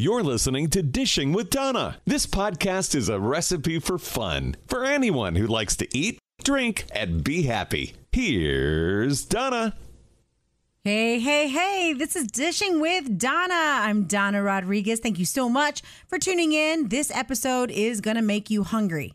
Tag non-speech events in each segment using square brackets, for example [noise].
You're listening to Dishing with Donna. This podcast is a recipe for fun for anyone who likes to eat, drink, and be happy. Here's Donna. Hey, hey, hey, this is Dishing with Donna. I'm Donna Rodriguez. Thank you so much for tuning in. This episode is going to make you hungry.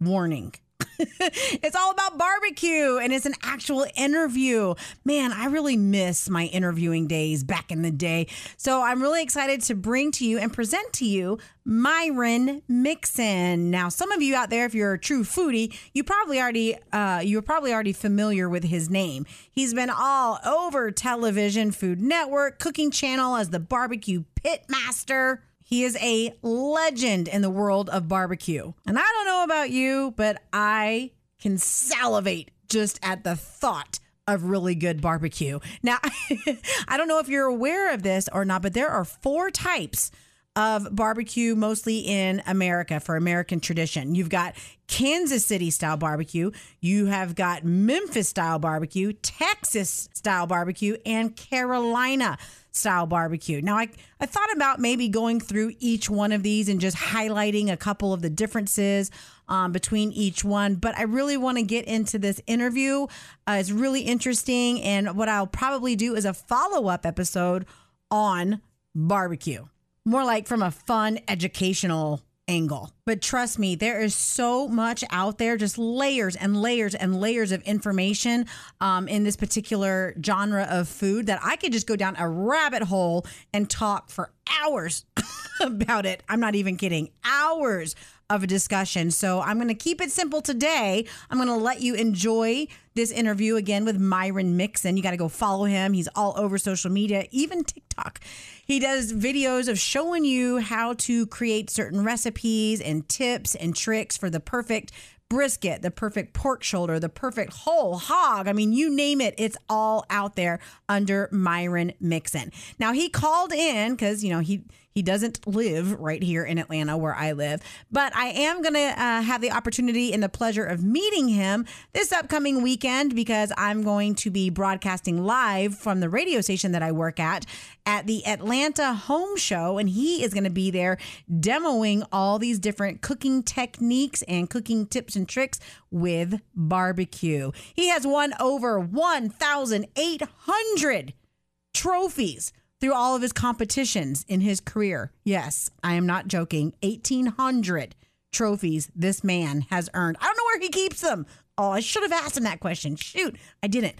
Warning. [laughs] it's all about barbecue and it's an actual interview. Man, I really miss my interviewing days back in the day. So I'm really excited to bring to you and present to you Myron Mixon. Now, some of you out there, if you're a true foodie, you probably already uh, you're probably already familiar with his name. He's been all over television, Food Network, Cooking Channel as the barbecue pit master. He is a legend in the world of barbecue. And I don't know about you, but I can salivate just at the thought of really good barbecue. Now, [laughs] I don't know if you're aware of this or not, but there are four types of barbecue mostly in America for American tradition. You've got Kansas City style barbecue, you have got Memphis style barbecue, Texas style barbecue, and Carolina style barbecue. Now, I, I thought about maybe going through each one of these and just highlighting a couple of the differences um, between each one, but I really want to get into this interview. Uh, it's really interesting. And what I'll probably do is a follow up episode on barbecue, more like from a fun, educational angle. But trust me, there is so much out there, just layers and layers and layers of information um, in this particular genre of food that I could just go down a rabbit hole and talk for hours [laughs] [laughs] about it. I'm not even kidding. Hours of a discussion. So I'm going to keep it simple today. I'm going to let you enjoy this interview again with Myron Mixon. You got to go follow him. He's all over social media, even TikTok. He does videos of showing you how to create certain recipes and tips and tricks for the perfect brisket, the perfect pork shoulder, the perfect whole hog. I mean, you name it, it's all out there under Myron Mixon. Now, he called in because, you know, he he doesn't live right here in Atlanta where I live, but I am going to uh, have the opportunity and the pleasure of meeting him this upcoming weekend because I'm going to be broadcasting live from the radio station that I work at at the Atlanta Home Show. And he is going to be there demoing all these different cooking techniques and cooking tips and tricks with barbecue. He has won over 1,800 trophies through all of his competitions in his career. Yes, I am not joking. 1,800 trophies this man has earned. I don't know where he keeps them. Oh, I should have asked him that question. Shoot, I didn't.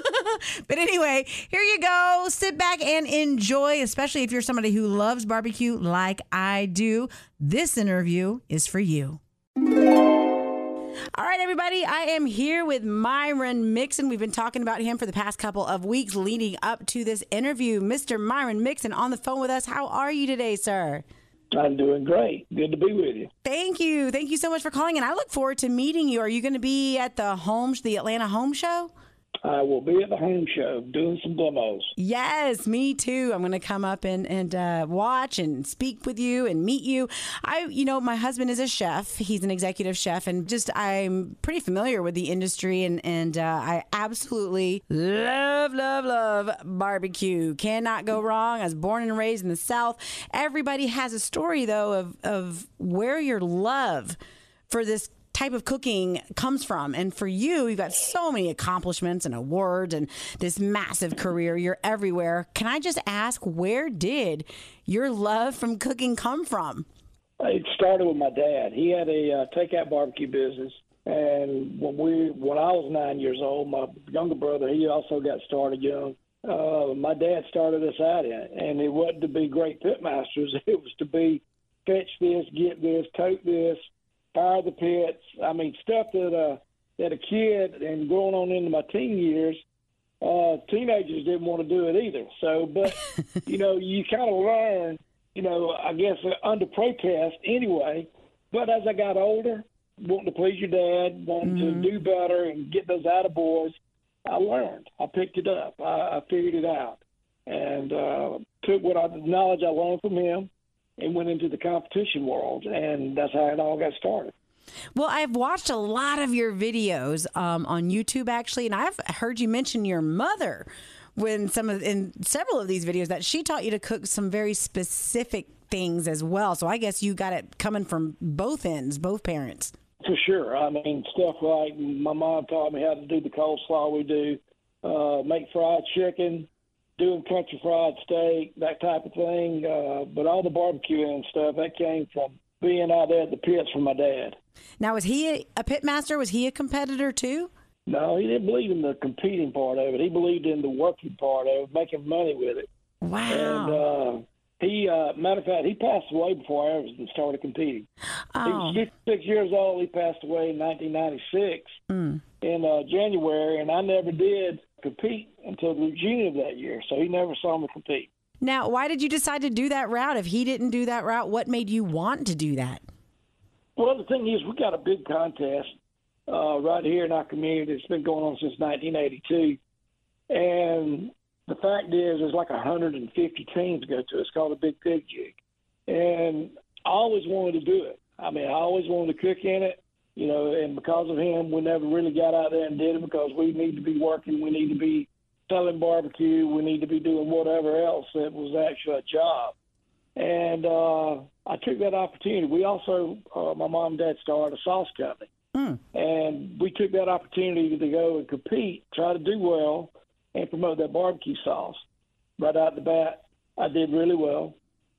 [laughs] but anyway, here you go. Sit back and enjoy, especially if you're somebody who loves barbecue like I do. This interview is for you. All right, everybody, I am here with Myron Mixon. We've been talking about him for the past couple of weeks leading up to this interview. Mr. Myron Mixon on the phone with us. How are you today, sir? I'm doing great. Good to be with you. Thank you. Thank you so much for calling. And I look forward to meeting you. Are you going to be at the home, the Atlanta Home Show? I will be at the home show doing some demos. Yes, me too. I'm going to come up and and uh, watch and speak with you and meet you. I, you know, my husband is a chef. He's an executive chef, and just I'm pretty familiar with the industry, and and uh, I absolutely love, love, love barbecue. Cannot go wrong. I was born and raised in the South. Everybody has a story though of of where your love for this type of cooking comes from. And for you, you've got so many accomplishments and awards and this massive career. You're everywhere. Can I just ask, where did your love from cooking come from? It started with my dad. He had a uh, takeout barbecue business. And when we, when I was nine years old, my younger brother, he also got started young. Uh, my dad started us out in it, and it wasn't to be great pitmasters. [laughs] It was to be fetch this, get this, tote this, fire the pits. I mean, stuff that uh, that a kid and going on into my teen years, uh, teenagers didn't want to do it either. So, but [laughs] you know, you kind of learn, you know, I guess uh, under protest anyway. But as I got older, wanting to please your dad, wanting mm-hmm. to do better and get those out of boys, I learned. I picked it up. I, I figured it out, and uh, took what I, the knowledge I learned from him and went into the competition world, and that's how it all got started. Well, I've watched a lot of your videos um, on YouTube actually, and I've heard you mention your mother when some of in several of these videos that she taught you to cook some very specific things as well. So I guess you got it coming from both ends, both parents. For sure. I mean, stuff like my mom taught me how to do the coleslaw we do, uh, make fried chicken, doing country fried steak, that type of thing. Uh, but all the barbecue and stuff that came from being out there at the pits from my dad. Now, was he a, a pit master? Was he a competitor too? No, he didn't believe in the competing part of it. He believed in the working part of it, making money with it. Wow. And uh, he, uh, matter of fact, he passed away before I ever started competing. oh. He was 56 years old. He passed away in 1996 Mm. in uh, January, and I never did compete until the June of that year. So he never saw me compete. Now, why did you decide to do that route? If he didn't do that route, what made you want to do that? Well, the thing is, we got a big contest uh, right here in our community. It's been going on since 1982, and the fact is, there's like 150 teams go to. it. It's called the Big Pig Jig, and I always wanted to do it. I mean, I always wanted to cook in it, you know. And because of him, we never really got out there and did it because we need to be working. We need to be selling barbecue. We need to be doing whatever else that was actually a job. And uh, I took that opportunity. We also, uh, my mom and dad started a sauce company. Mm. And we took that opportunity to go and compete, try to do well, and promote that barbecue sauce. Right out the bat, I did really well,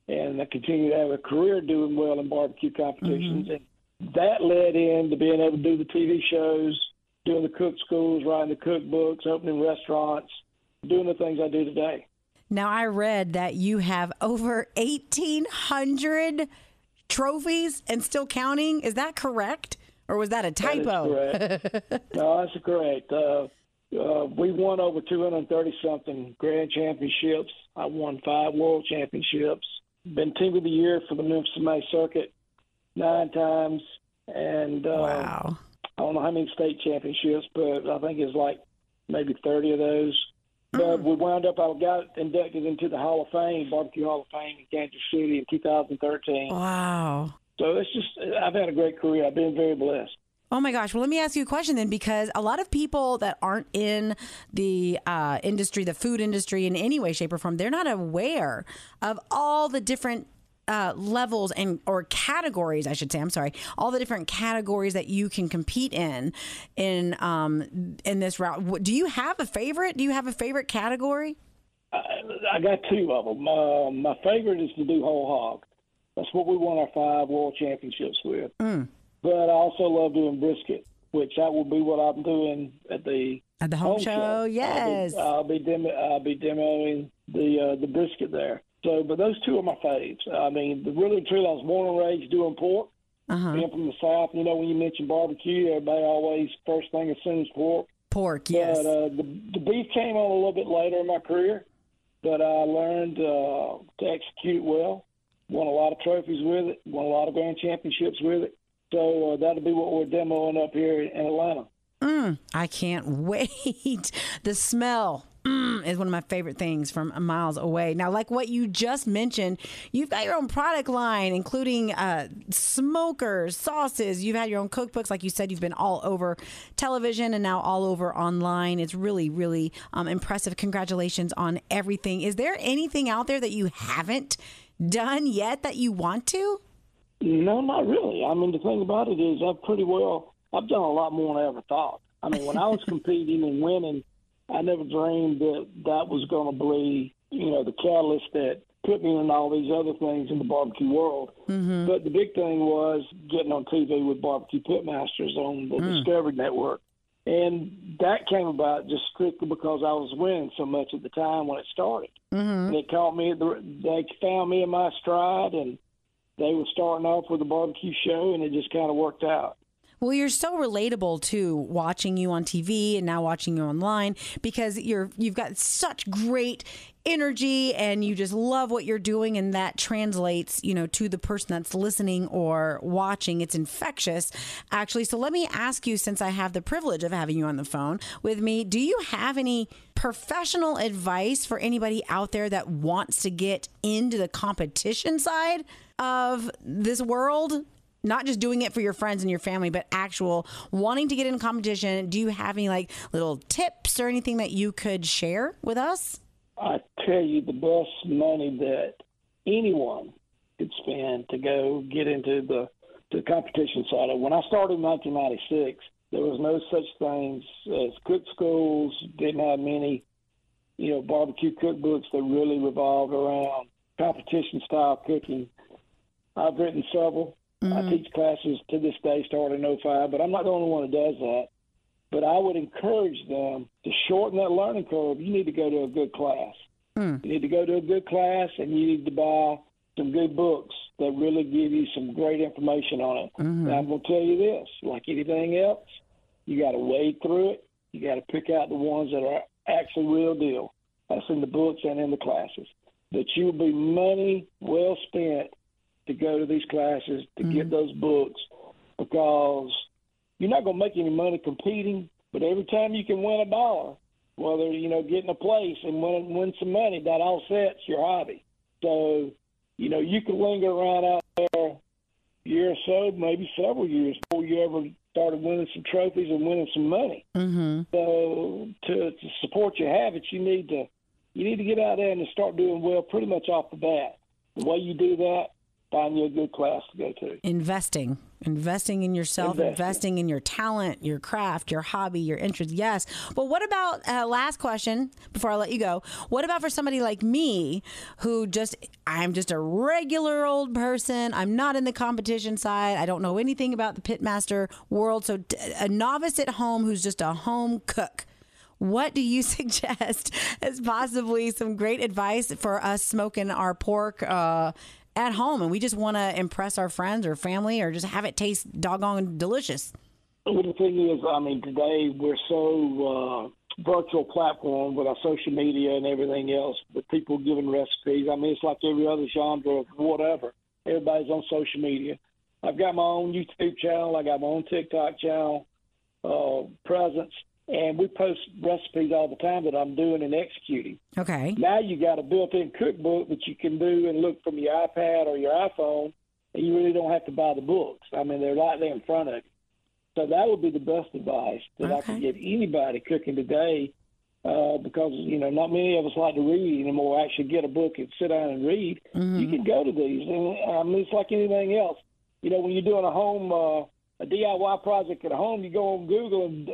and I continued to have a career doing well in barbecue competitions. And that led into being able to do the TV shows, doing the cook schools, writing the cookbooks, opening restaurants, doing the things I do today. Now, I read that you have over 1,800 trophies and still counting. Is that correct? Or was that a That typo? correct. [laughs] no, that's correct. Uh, uh, we won over 230 something grand championships. I won five world championships. Been team of the year for the Memphis May Circuit nine times, and uh, wow. I don't know how many state championships, but I think it's like maybe 30 of those. But we wound up, I got inducted into the Hall of Fame, Barbecue Hall of Fame in Kansas City in 2013. Wow. So it's just, I've had a great career. I've been very blessed. Oh my gosh. Well, let me ask you a question then, because a lot of people that aren't in the uh, industry, the food industry in any way, shape, or form, they're not aware of all the different uh, levels and or categories, I should say. I'm sorry, all the different categories that you can compete in in um, in this route. Do you have a favorite? Do you have a favorite category? I, I got two of them. Uh, my favorite is to do whole hog. That's what we won our five world championships with. But I also love doing brisket, which that will be what I'm doing at the At the home show, yes. I'll be, I'll be, demo, I'll be demoing the uh, the brisket there. So, but those two are my faves. I mean, the really and truly, I was born and raised doing pork. Uh-huh. Being from the south, you know, when you mention barbecue, everybody always first thing assumes pork. Pork, yes. But uh, the, the beef came on a little bit later in my career, but I learned uh, to execute well. Won a lot of trophies with it. Won a lot of grand championships with it. So uh, that'll be what we're demoing up here in Atlanta. Mm, I can't [laughs] wait. The smell mm, is one of my favorite things from miles away. Now, like what you just mentioned, you've got your own product line, including uh, smokers, sauces. You've had your own cookbooks. Like you said, you've been all over television and now all over online. It's really, really um, impressive. Congratulations on everything. Is there anything out there that you haven't done yet that you want to? No, not really. I mean, the thing about it is, I've pretty well, I've done a lot more than I ever thought. I mean, when I was [laughs] competing and winning, I never dreamed that that was going to be, you know, the catalyst that put me in all these other things in the barbecue world. But the big thing was getting on TV with Barbecue Pitmasters on the Discovery Network. And that came about just strictly because I was winning so much at the time when it started. Mm-hmm. It caught me, the, they found me in my stride, and they were starting off with a barbecue show, and it just kind of worked out. Well, you're so relatable too, watching you on TV and now watching you online because you're you've got such great energy and you just love what you're doing and that translates, you know, to the person that's listening or watching. It's infectious, actually. So let me ask you since I have the privilege of having you on the phone with me, do you have any professional advice for anybody out there that wants to get into the competition side of this world? Not just doing it for your friends and your family, but actual wanting to get in competition. Do you have any like little tips or anything that you could share with us? I tell you, the best money that anyone could spend to go get into the the competition side of. When I started in 1996, there was no such things as cook schools. Didn't have many, you know, barbecue cookbooks that really revolved around competition style cooking. I've written several. I mm-hmm. teach classes to this day, starting in 05, but I'm not the only one who does that. But I would encourage them to shorten that learning curve. You need to go to a good class. Mm. You need to go to a good class, and you need to buy some good books that really give you some great information on it. Mm-hmm. Now, I'm going to tell you this: like anything else, you got to wade through it. You got to pick out the ones that are actually real deal. That's in the books and in the classes. That you'll be money well spent to go to these classes to get those books because you're not going to make any money competing, but every time you can win a dollar, whether you know getting a place and win win some money, that offsets your hobby. So, you know, you can linger around out there a year or so, maybe several years before you ever started winning some trophies and winning some money. Mm-hmm. So, to, to support your habits, you need to you need to get out there and start doing well pretty much off the bat. The way you do that, find you a good class to go to. Investing, investing in yourself, Investing. investing in your talent, your craft, your hobby, your interest. Yes. But what about, uh, last question before I let you go? What about for somebody like me who just, I'm just a regular old person. I'm not in the competition side. I don't know anything about the pitmaster world. So, a novice at home who's just a home cook. What do you [laughs] suggest as possibly some great advice for us smoking our pork uh, at home and we just want to impress our friends or family or just have it taste doggone delicious? Well, the thing is, I mean, today we're so uh, virtual platform with our social media and everything else, with people giving recipes. I mean, it's like every other genre of whatever. Everybody's on social media. I've got my own YouTube channel. I got my own TikTok channel, uh, presence, and we post recipes all the time that I'm doing and executing. Okay. Now you got a built-in cookbook that you can do and look from your iPad or your iPhone, and you really don't have to buy the books. I mean, they're right there in front of you. So that would be the best advice that I Okay. could give anybody cooking today, uh, because you know not many of us like to read anymore. Actually, get a book and sit down and read. You can go to these, and I mean it's like anything else. You know, when you're doing a home uh, a DIY project at home, you go on Google and,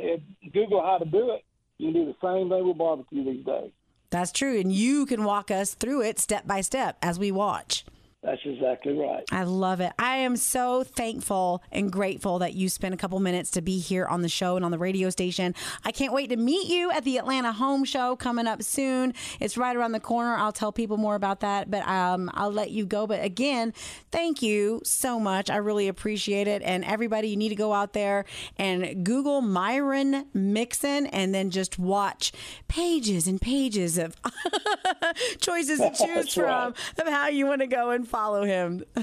Google how to do it. You can do the same thing with barbecue these days. That's true. And you can walk us through it step by step as we watch. That's exactly right. I love it. I am so thankful and grateful that you spent a couple minutes to be here on the show and on the radio station. I can't wait to meet you at the Atlanta Home Show coming up soon. It's right around the corner. I'll tell people more about that, but um, I'll let you go. But again, thank you so much. I really appreciate it. And everybody, you need to go out there and Google Myron Mixon and then just watch pages and pages of [laughs] choices [laughs] to choose That's from right. of how you want to go and follow him. [laughs]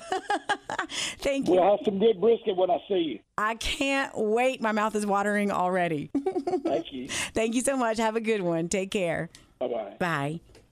Thank you. We'll have some good brisket when I see you. I can't wait. My mouth is watering already. Thank you. [laughs] Thank you so much. Have a good one. Take care. Bye bye. Bye.